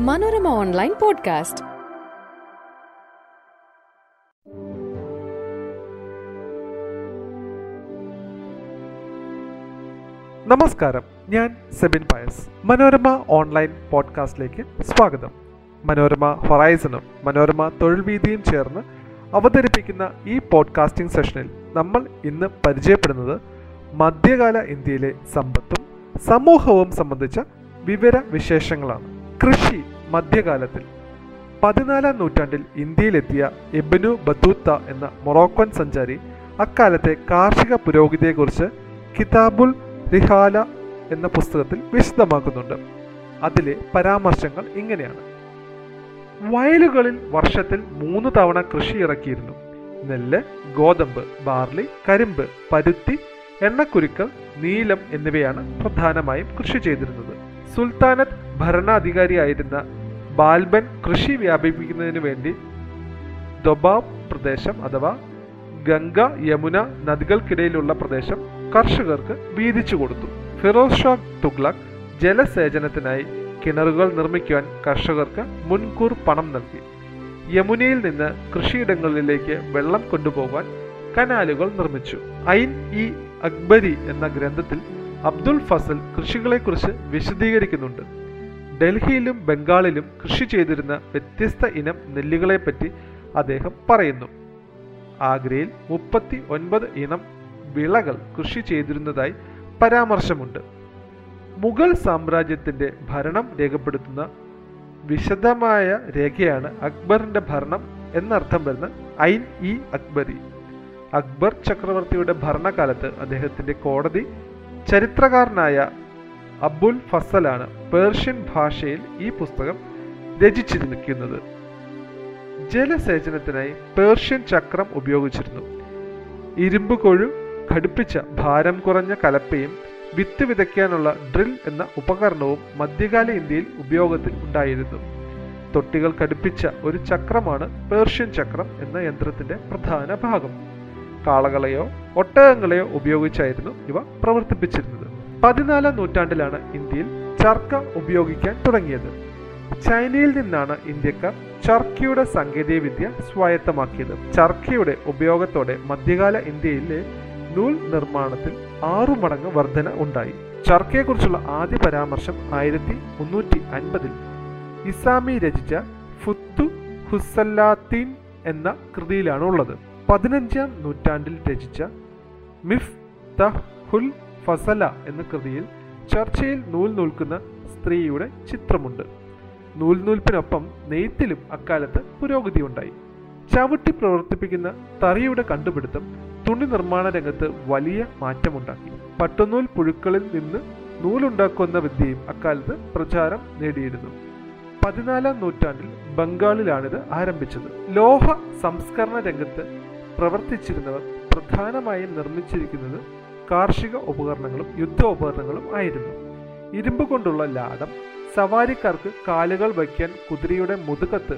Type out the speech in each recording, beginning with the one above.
Manorama online podcast. നമസ്കാരം ഞാൻ Sebin Pius. Manorama online പോഡ്കാസ്റ്റിലേക്ക് സ്വാഗതം. മനോരമ ഹൊറൈസണും മനോരമ തൊഴിൽ വീതിയും ചേർന്ന് അവതരിപ്പിക്കുന്ന ഈ പോഡ്കാസ്റ്റിംഗ് സെഷനിൽ നമ്മൾ ഇന്ന് പരിചയപ്പെടുന്നത് മധ്യകാല ഇന്ത്യയിലെ സമ്പത്തും സമൂഹവും സംബന്ധിച്ച വിവര വിശേഷങ്ങളാണ് കൃഷി മധ്യകാലത്തിൽ. പതിനാലാം നൂറ്റാണ്ടിൽ ഇന്ത്യയിലെത്തിയ എബനു ബത്തൂത്ത എന്ന മൊറോക്കൻ സഞ്ചാരി അക്കാലത്തെ കാർഷിക പുരോഗതിയെക്കുറിച്ച് കിതാബുൽ റിഹാല എന്ന പുസ്തകത്തിൽ വിശദമാക്കുന്നുണ്ട്. അതിലെ പരാമർശങ്ങൾ ഇങ്ങനെയാണ്. വയലുകളിൽ വർഷത്തിൽ മൂന്ന് തവണ കൃഷി ഇറക്കിയിരുന്നു. നെല്ല് ഗോതമ്പ് ബാർലി കരിമ്പ് പരുത്തി എണ്ണക്കുരുക്കൾ നീലം എന്നിവയാണ് പ്രധാനമായും കൃഷി ചെയ്തിരുന്നത്. സുൽത്താനത്ത് ഭരണാധികാരിയായിരുന്ന ബാൽബൻ കൃഷി വ്യാപിപ്പിക്കുന്നതിന് വേണ്ടി ദൊബാബ് പ്രദേശം അഥവാ ഗംഗ യമുന നദികൾക്കിടയിലുള്ള പ്രദേശം കർഷകർക്ക് വീതിച്ചു കൊടുത്തു. ഫിറോസ് ഷാ തുഗ്ലക് ജലസേചനത്തിനായി കിണറുകൾ നിർമ്മിക്കുവാൻ കർഷകർക്ക് മുൻകൂർ പണം നൽകി. യമുനയിൽ നിന്ന് കൃഷിയിടങ്ങളിലേക്ക് വെള്ളം കൊണ്ടുപോകാൻ കനാലുകൾ നിർമ്മിച്ചു. ഐൻ ഇ അക്ബരി എന്ന ഗ്രന്ഥത്തിൽ അബ്ദുൽ ഫസൽ കൃഷികളെക്കുറിച്ച് വിശദീകരിക്കുന്നുണ്ട്. ഡൽഹിയിലും ബംഗാളിലും കൃഷി ചെയ്തിരുന്ന വ്യത്യസ്ത ഇനം നെല്ലുകളെപ്പറ്റി അദ്ദേഹം പറയുന്നു. ആഗ്രയിൽ മുപ്പത്തി ഒൻപത് ഇനം വിളകൾ കൃഷി ചെയ്തിരുന്നതായി പരാമർശമുണ്ട്. മുഗൾ സാമ്രാജ്യത്തിന്റെ ഭരണം രേഖപ്പെടുത്തുന്ന വിശദമായ രേഖയാണ് അക്ബറിന്റെ ഭരണം എന്നർത്ഥം വരുന്ന ഐൻ ഇ അക്ബരി. അക്ബർ ചക്രവർത്തിയുടെ ഭരണകാലത്ത് അദ്ദേഹത്തിന്റെ കോടതി ചരിത്രകാരനായ അബുൽ ഫസലാണ് പേർഷ്യൻ ഭാഷയിൽ ഈ പുസ്തകം രചിച്ചിരിക്കുന്നത്. ജലസേചനത്തിനായി പേർഷ്യൻ ചക്രം ഉപയോഗിച്ചിരുന്നു. ഇരുമ്പ് കൊഴു ഘടിപ്പിച്ച ഭാരം കുറഞ്ഞ കലപ്പയും വിത്ത് വിതയ്ക്കാനുള്ള ഡ്രിൽ എന്ന ഉപകരണവും മധ്യകാല ഇന്ത്യയിൽ ഉപയോഗത്തിൽ ഉണ്ടായിരുന്നു. തൊട്ടികൾ ഘടിപ്പിച്ച ഒരു ചക്രമാണ് പേർഷ്യൻ ചക്രം എന്ന യന്ത്രത്തിന്റെ പ്രധാന ഭാഗം. കാളകളെയോ ഒട്ടകങ്ങളെയോ ഉപയോഗിച്ചായിരുന്നു ഇവ പ്രവർത്തിപ്പിച്ചിരുന്നത്. പതിനാലാം നൂറ്റാണ്ടിലാണ് ഇന്ത്യയിൽ ചർക്ക ഉപയോഗിക്കാൻ തുടങ്ങിയത്. ചൈനയിൽ നിന്നാണ് ഇന്ത്യക്കാർ ചർക്കയുടെ സാങ്കേതിക വിദ്യ സ്വായത്തമാക്കിയത്. ചർക്കയുടെ ഉപയോഗത്തോടെ മധ്യകാല ഇന്ത്യയിലെ നൂൽ നിർമ്മാണത്തിൽ ആറു മടങ്ങ് വർധന ഉണ്ടായി. ചർക്കയെക്കുറിച്ചുള്ള ആദ്യ പരാമർശം ആയിരത്തി മുന്നൂറ്റി അൻപതിൽ ഇസാമി രചിച്ച ഫുത്തു ഹുസല്ലാത്തീൻ എന്ന കൃതിയിലാണ് ഉള്ളത് പതിനഞ്ചാം നൂറ്റാണ്ടിൽ രചിച്ച മിഫ് തഹുൽ ഫസല എന്ന കൃതിയിൽ ചർച്ചയിൽ നൂൽ നൂൽക്കുന്ന സ്ത്രീയുടെ ചിത്രമുണ്ട്. നൂൽ നൂൽപ്പിനൊപ്പം നെയ്ത്തിലും അക്കാലത്ത് പുരോഗതി ഉണ്ടായി ചവിട്ടി പ്രവർത്തിപ്പിക്കുന്ന തറിയുടെ കണ്ടുപിടുത്തം തുണി നിർമ്മാണ രംഗത്ത് വലിയ മാറ്റമുണ്ടാക്കി. പട്ടുനൂൽ പുഴുക്കളിൽ നിന്ന് നൂലുണ്ടാക്കുന്ന വിദ്യയും അക്കാലത്ത് പ്രചാരം നേടിയിരുന്നു. പതിനാലാം നൂറ്റാണ്ടിൽ ബംഗാളിലാണിത് ആരംഭിച്ചത്. ലോഹ സംസ്കരണ രംഗത്ത് പ്രവർത്തിച്ചിരുന്നവർ പ്രധാനമായും നിർമ്മിച്ചിരിക്കുന്നത് കാർഷിക ഉപകരണങ്ങളും യുദ്ധോപകരണങ്ങളും ആയിരുന്നു. ഇരുമ്പ് കൊണ്ടുള്ള ലാടം സവാരിക്കാർക്ക് കാലുകൾ വയ്ക്കാൻ കുതിരയുടെ മുതുകത്ത്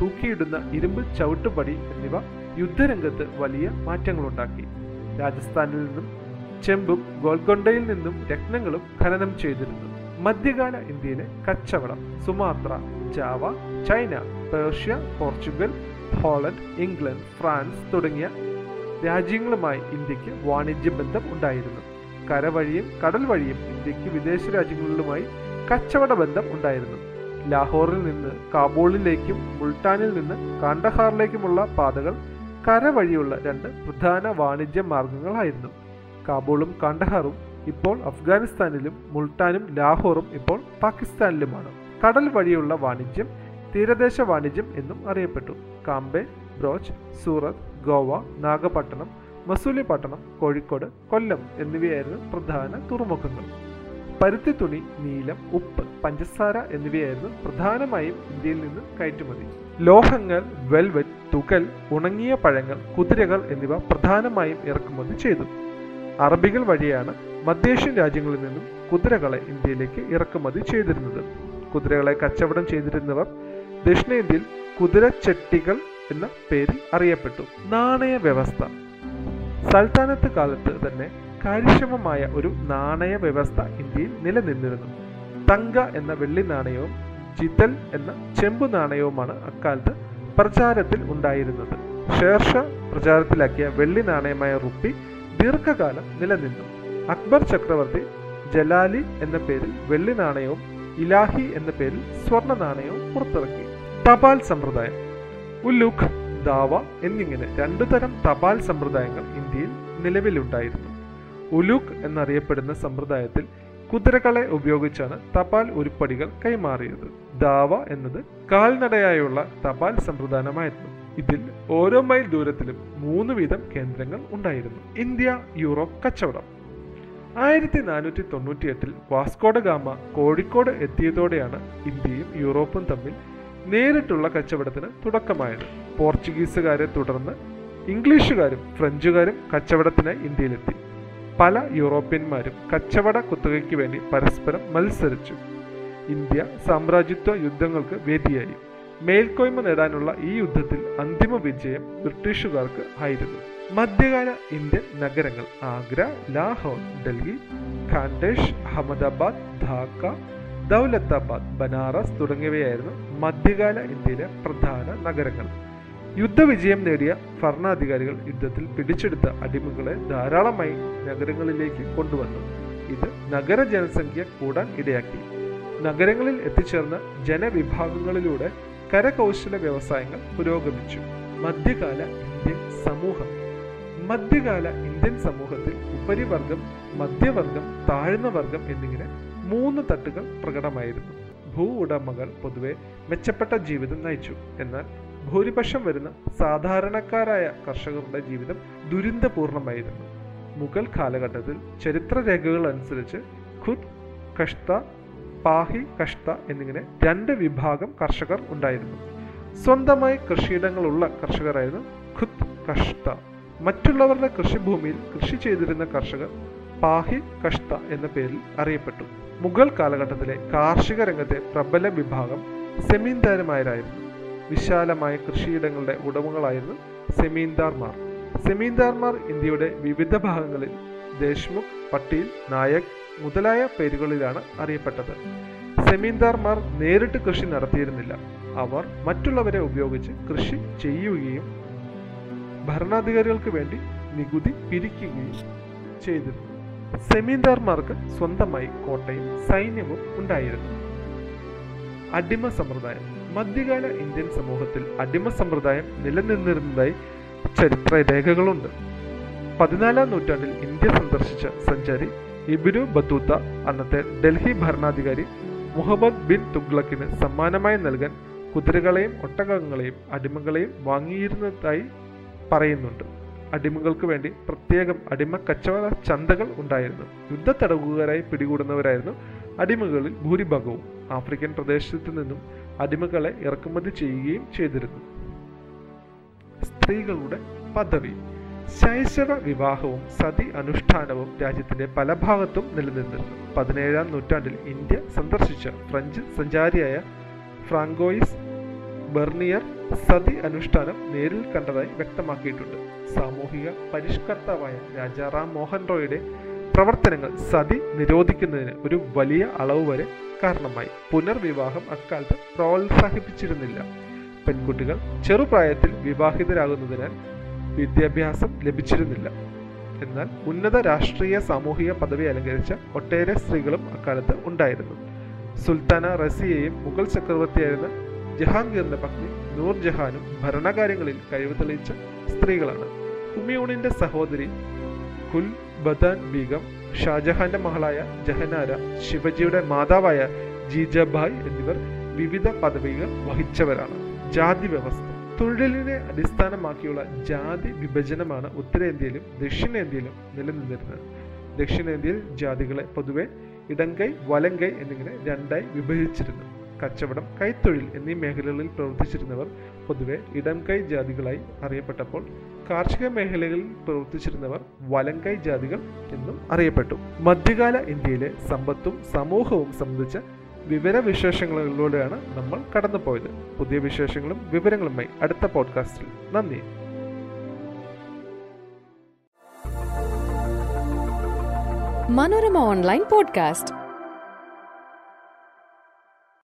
തൂക്കിയിടുന്ന ഇരുമ്പ് ചവിട്ടുപടി എന്നിവ യുദ്ധരംഗത്ത് വലിയ മാറ്റങ്ങളുണ്ടാക്കി. രാജസ്ഥാനിൽ നിന്നും ചെമ്പും ഗോൽക്കൊണ്ടയിൽ നിന്നും രത്നങ്ങളും ഖനനം ചെയ്തിരുന്നു. മധ്യകാല ഇന്ത്യയിലെ കച്ചവടം Sumatra Java China Persia Portugal Holland England France തുടങ്ങിയ രാജ്യങ്ങളുമായി ഇന്ത്യയ്ക്ക് വാണിജ്യ ബന്ധം ഉണ്ടായിരുന്നു. കരവഴിയും കടൽ വഴിയും ഇന്ത്യയ്ക്ക് വിദേശ രാജ്യങ്ങളിലുമായി കച്ചവട ബന്ധം ഉണ്ടായിരുന്നു. ലാഹോറിൽ നിന്ന് കാബൂളിലേക്കും മുൾട്ടാനിൽ നിന്ന് കാണ്ടഹാറിലേക്കുമുള്ള പാതകൾ കരവഴിയുള്ള രണ്ട് പ്രധാന വാണിജ്യ മാർഗങ്ങളായിരുന്നു. കാബൂളും കാണ്ടഹാറും ഇപ്പോൾ അഫ്ഗാനിസ്ഥാനിലും മുൾട്ടാനും ലാഹോറും ഇപ്പോൾ പാകിസ്ഥാനിലുമാണ്. കടൽ വഴിയുള്ള വാണിജ്യം തീരദേശ വാണിജ്യം എന്നും അറിയപ്പെട്ടു. കാംബെ ബ്രോച്ച് സൂറത്ത് ഗോവ നാഗപട്ടണം മസൂലിപട്ടണം കോഴിക്കോട് കൊല്ലം എന്നിവയായിരുന്നു പ്രധാന തുറമുഖങ്ങൾ. പരുത്തി തുണി നീലം ഉപ്പ് പഞ്ചസാര എന്നിവയായിരുന്നു പ്രധാനമായും ഇന്ത്യയിൽ നിന്ന് കയറ്റുമതി. ലോഹങ്ങൾ വെൽവെറ്റ് തുകൽ ഉണങ്ങിയ പഴങ്ങൾ കുതിരകൾ എന്നിവ പ്രധാനമായും ഇറക്കുമതി ചെയ്തു. അറബികൾ വഴിയാണ് മധ്യേഷ്യൻ രാജ്യങ്ങളിൽ നിന്നും കുതിരകളെ ഇന്ത്യയിലേക്ക് ഇറക്കുമതി ചെയ്തിരുന്നത്. കുതിരകളെ കച്ചവടം ചെയ്തിരുന്നവർ ദക്ഷിണേന്ത്യയിൽ കുതിരച്ചെട്ടികൾ എന്ന പേരിൽ അറിയപ്പെട്ടു. നാണയ വ്യവസ്ഥ. സൽത്താനത്ത് കാലത്ത് തന്നെ കാര്യക്ഷമമായ ഒരു നാണയ വ്യവസ്ഥ ഇന്ത്യയിൽ നിലനിന്നിരുന്നു. തങ്ക എന്ന വെള്ളി നാണയവും ജിതൽ എന്ന ചെമ്പു നാണയവുമാണ് അക്കാലത്ത് പ്രചാരത്തിൽ ഉണ്ടായിരുന്നത്. ഷേർഷാ പ്രചാരത്തിലാക്കിയ വെള്ളി നാണയമായ റുപ്പി ദീർഘകാലം നിലനിന്നു. അക്ബർ ചക്രവർത്തി ജലാലി എന്ന പേരിൽ വെള്ളി നാണയവും ഇലാഹി എന്ന പേരിൽ സ്വർണ നാണയവും പുറത്തിറക്കി. തപാൽ സമ്പ്രദായം. ഉല്ലൂഖ് ദാവ എന്നിങ്ങനെ രണ്ടു തരം തപാൽ സമ്പ്രദായങ്ങൾ ഇന്ത്യയിൽ നിലവിലുണ്ടായിരുന്നു. ഉലുഖ് എന്നറിയപ്പെടുന്ന സമ്പ്രദായത്തിൽ കുതിരകളെ ഉപയോഗിച്ചാണ് തപാൽ ഉരുപ്പടികൾ കൈമാറിയത്. ദാവ എന്നത് കാൽനടയായുള്ള തപാൽ സമ്പ്രദായമായിരുന്നു ഇതിൽ ഓരോ മൈൽ ദൂരത്തിലും മൂന്ന് വീതം കേന്ദ്രങ്ങൾ ഉണ്ടായിരുന്നു. ഇന്ത്യ യൂറോപ്പ് കച്ചവടം. ആയിരത്തി നാനൂറ്റി തൊണ്ണൂറ്റി എട്ടിൽ വാസ്കോഡ ഗാമ കോഴിക്കോട് എത്തിയതോടെയാണ് ഇന്ത്യയും യൂറോപ്പും തമ്മിൽ നേരിട്ടുള്ള കച്ചവടത്തിന് തുടക്കമായത്. പോർച്ചുഗീസുകാരെ തുടർന്ന് ഇംഗ്ലീഷുകാരും ഫ്രഞ്ചുകാരും കച്ചവടത്തിനായി ഇന്ത്യയിലെത്തി. പല യൂറോപ്യന്മാരും കച്ചവട കുത്തകയ്ക്ക് വേണ്ടി പരസ്പരം മത്സരിച്ചു. ഇന്ത്യ സാമ്രാജ്യത്വ യുദ്ധങ്ങൾക്ക് വേദിയായി. മേൽക്കോയ്മ നേടാനുള്ള ഈ യുദ്ധത്തിൽ അന്തിമ വിജയം ബ്രിട്ടീഷുകാർക്ക് ആയിരുന്നു. മധ്യകാല ഇന്ത്യൻ നഗരങ്ങൾ ആഗ്ര ലാഹോർ ഡൽഹി ഖാൻഡേഷ് അഹമ്മദാബാദ് ധാക്ക ദൗലത്താബാദ് ബനാറസ് തുടങ്ങിയവയായിരുന്നു മധ്യകാല ഇന്ത്യയിലെ പ്രധാന നഗരങ്ങൾ. യുദ്ധവിജയം നേടിയ ഭരണാധികാരികൾ യുദ്ധത്തിൽ പിടിച്ചെടുത്ത അടിമകളെ ധാരാളമായി നഗരങ്ങളിലേക്ക് കൊണ്ടുവന്നു. ഇത് നഗര ജനസംഖ്യ കൂടാൻ ഇടയാക്കി. നഗരങ്ങളിൽ എത്തിച്ചേർന്ന ജനവിഭാഗങ്ങളിലൂടെ കരകൗശല വ്യവസായങ്ങൾ പുരോഗമിച്ചു. മധ്യകാല ഇന്ത്യൻ സമൂഹം. മധ്യകാല ഇന്ത്യൻ സമൂഹത്തിൽ ഉപരിവർഗം മധ്യവർഗം താഴ്ന്ന വർഗം എന്നിങ്ങനെ മൂന്ന് തട്ടുകൾ പ്രകടമായിരുന്നു. ഭൂ ഉടമകൾ പൊതുവെ മെച്ചപ്പെട്ട ജീവിതം നയിച്ചു. എന്നാൽ ഭൂരിപക്ഷം വരുന്ന സാധാരണക്കാരായ കർഷകരുടെ ജീവിതം ദുരിതപൂർണമായിരുന്നു മുഗൾ കാലഘട്ടത്തിൽ ചരിത്ര രേഖകൾ അനുസരിച്ച് ഖുദ് കഷ്ത പാഹി കഷ്ത എന്നിങ്ങനെ രണ്ട് വിഭാഗം കർഷകർ ഉണ്ടായിരുന്നു. സ്വന്തമായി കൃഷിയിടങ്ങളുള്ള കർഷകരായിരുന്നു ഖുദ് കഷ്ത. മറ്റുള്ളവരുടെ കൃഷിഭൂമിയിൽ കൃഷി ചെയ്തിരുന്ന കർഷകർ പാഹി കഷ്ത എന്ന പേരിൽ അറിയപ്പെട്ടു. മുഗൾ കാലഘട്ടത്തിലെ കാർഷിക രംഗത്തെ പ്രബല വിഭാഗം സെമീന്ദാരന്മാരായിരുന്നു വിശാലമായ കൃഷിയിടങ്ങളുടെ ഉടമകളായിരുന്നു സെമീന്ദാർമാർ. സെമീന്ദാർമാർ ഇന്ത്യയുടെ വിവിധ ഭാഗങ്ങളിൽ ദേശ്മുഖ് പട്ടീൽ നായക് മുതലായ പേരുകളിലാണ് അറിയപ്പെട്ടത്. സെമീന്ദാർമാർ നേരിട്ട് കൃഷി നടത്തിയിരുന്നില്ല. അവർ മറ്റുള്ളവരെ ഉപയോഗിച്ച് കൃഷി ചെയ്യുകയും ഭരണാധികാരികൾക്ക് വേണ്ടി നികുതി പിരിക്കുകയും ചെയ്തിരുന്നു. സെമീന്ദാർമാർക്ക് സ്വന്തമായി കോട്ടയും സൈന്യവും ഉണ്ടായിരുന്നു. അടിമ സമ്പ്രദായം. മധ്യകാല ഇന്ത്യൻ സമൂഹത്തിൽ അടിമ സമ്പ്രദായം നിലനിന്നിരുന്നതായി ചരിത്ര രേഖകളുണ്ട് പതിനാലാം നൂറ്റാണ്ടിൽ ഇന്ത്യ സന്ദർശിച്ച സഞ്ചാരി ഇബിനു ബത്തൂത്ത അന്നത്തെ ഡൽഹി ഭരണാധികാരി മുഹമ്മദ് ബിൻ തുഗ്ലക്കിന് സമ്മാനമായി നൽകാൻ കുതിരകളെയും ഒട്ടകങ്ങളെയും അടിമകളെയും വാങ്ങിയിരുന്നതായി പറയുന്നുണ്ട്. അടിമകൾക്ക് വേണ്ടി പ്രത്യേകം അടിമ കച്ചവട ചന്തകൾ ഉണ്ടായിരുന്നു. യുദ്ധ യുദ്ധത്തടവുകാരായി പിടികൂടുന്നവരായിരുന്നു അടിമകളിൽ ഭൂരിഭാഗവും. ആഫ്രിക്കൻ പ്രദേശത്തു നിന്നും അടിമകളെ ഇറക്കുമതി ചെയ്യുകയും ചെയ്തിരുന്നു. സ്ത്രീകളുടെ പദവി. ശൈശവ വിവാഹവും സതി അനുഷ്ഠാനവും രാജ്യത്തിന്റെ പല ഭാഗത്തും നിലനിന്നിരുന്നു. പതിനേഴാം നൂറ്റാണ്ടിൽ ഇന്ത്യ സന്ദർശിച്ച ഫ്രഞ്ച് സഞ്ചാരിയായ ഫ്രാങ്കോയിസ് ബെർണിയർ സതി അനുഷ്ഠാനം നേരിൽ കണ്ടതായി വ്യക്തമാക്കിയിട്ടുണ്ട്. സാമൂഹിക പരിഷ്കർത്താവായ രാജാറാം മോഹൻ റോയുടെ പ്രവർത്തനങ്ങൾ സതി നിരോധിക്കുന്നതിന് ഒരു വലിയ അളവ് വരെ കാരണമായി. പുനർവിവാഹം അക്കാലത്ത് പ്രോത്സാഹിപ്പിച്ചിരുന്നില്ല. പെൺകുട്ടികൾ ചെറുപ്രായത്തിൽ വിവാഹിതരാകുന്നതിനാൽ വിദ്യാഭ്യാസം ലഭിച്ചിരുന്നില്ല. എന്നാൽ ഉന്നത രാഷ്ട്രീയ സാമൂഹിക പദവി അലങ്കരിച്ച ഒട്ടേറെ സ്ത്രീകളും അക്കാലത്ത് ഉണ്ടായിരുന്നു. സുൽത്താന റസിയയും മുഗൾ ചക്രവർത്തിയായിരുന്ന ജഹാംഗീറിന്റെ പത്നി നൂർജഹാനും ഭരണകാര്യങ്ങളിൽ കഴിവ് തെളിയിച്ച സ്ത്രീകളാണ്. ഹുമയൂണിന്റെ സഹോദരി കുൽ ബദാൻ ബീഗം ഷാജഹാന്റെ മകളായ ജഹനാര ശിവജിയുടെ മാതാവായ ജീജഭായ് എന്നിവർ വിവിധ പദവികൾ വഹിച്ചവരാണ്. ജാതി വ്യവസ്ഥ തൊഴിലിനെ അടിസ്ഥാനമാക്കിയുള്ള ജാതി വിഭജനമാണ് ഉത്തരേന്ത്യയിലും ദക്ഷിണേന്ത്യയിലും നിലനിന്നിരുന്നത്. ദക്ഷിണേന്ത്യയിൽ ജാതികളെ പൊതുവെ ഇടങ്കൈ വലങ്കൈ എന്നിങ്ങനെ രണ്ടായി വിഭജിച്ചിരുന്നു. കച്ചവടം കൈത്തൊഴിൽ എന്നീ മേഖലകളിൽ പ്രവർത്തിച്ചിരുന്നവർ പൊതുവെ ഇടംകൈ ജാതികളായി അറിയപ്പെട്ടപ്പോൾ കാർഷിക മേഖലകളിൽ പ്രവർത്തിച്ചിരുന്നവർ വലംകൈ ജാതികൾ എന്നും അറിയപ്പെട്ടു. മധ്യകാല ഇന്ത്യയിലെ സമ്പത്തും സമൂഹവും സംബന്ധിച്ച വിവരവിശേഷങ്ങളിലൂടെയാണ് നമ്മൾ കടന്നുപോയത്. പുതിയ വിശേഷങ്ങളും വിവരങ്ങളുമായി അടുത്ത പോഡ്കാസ്റ്റിൽ. നന്ദി. Manorama online podcast.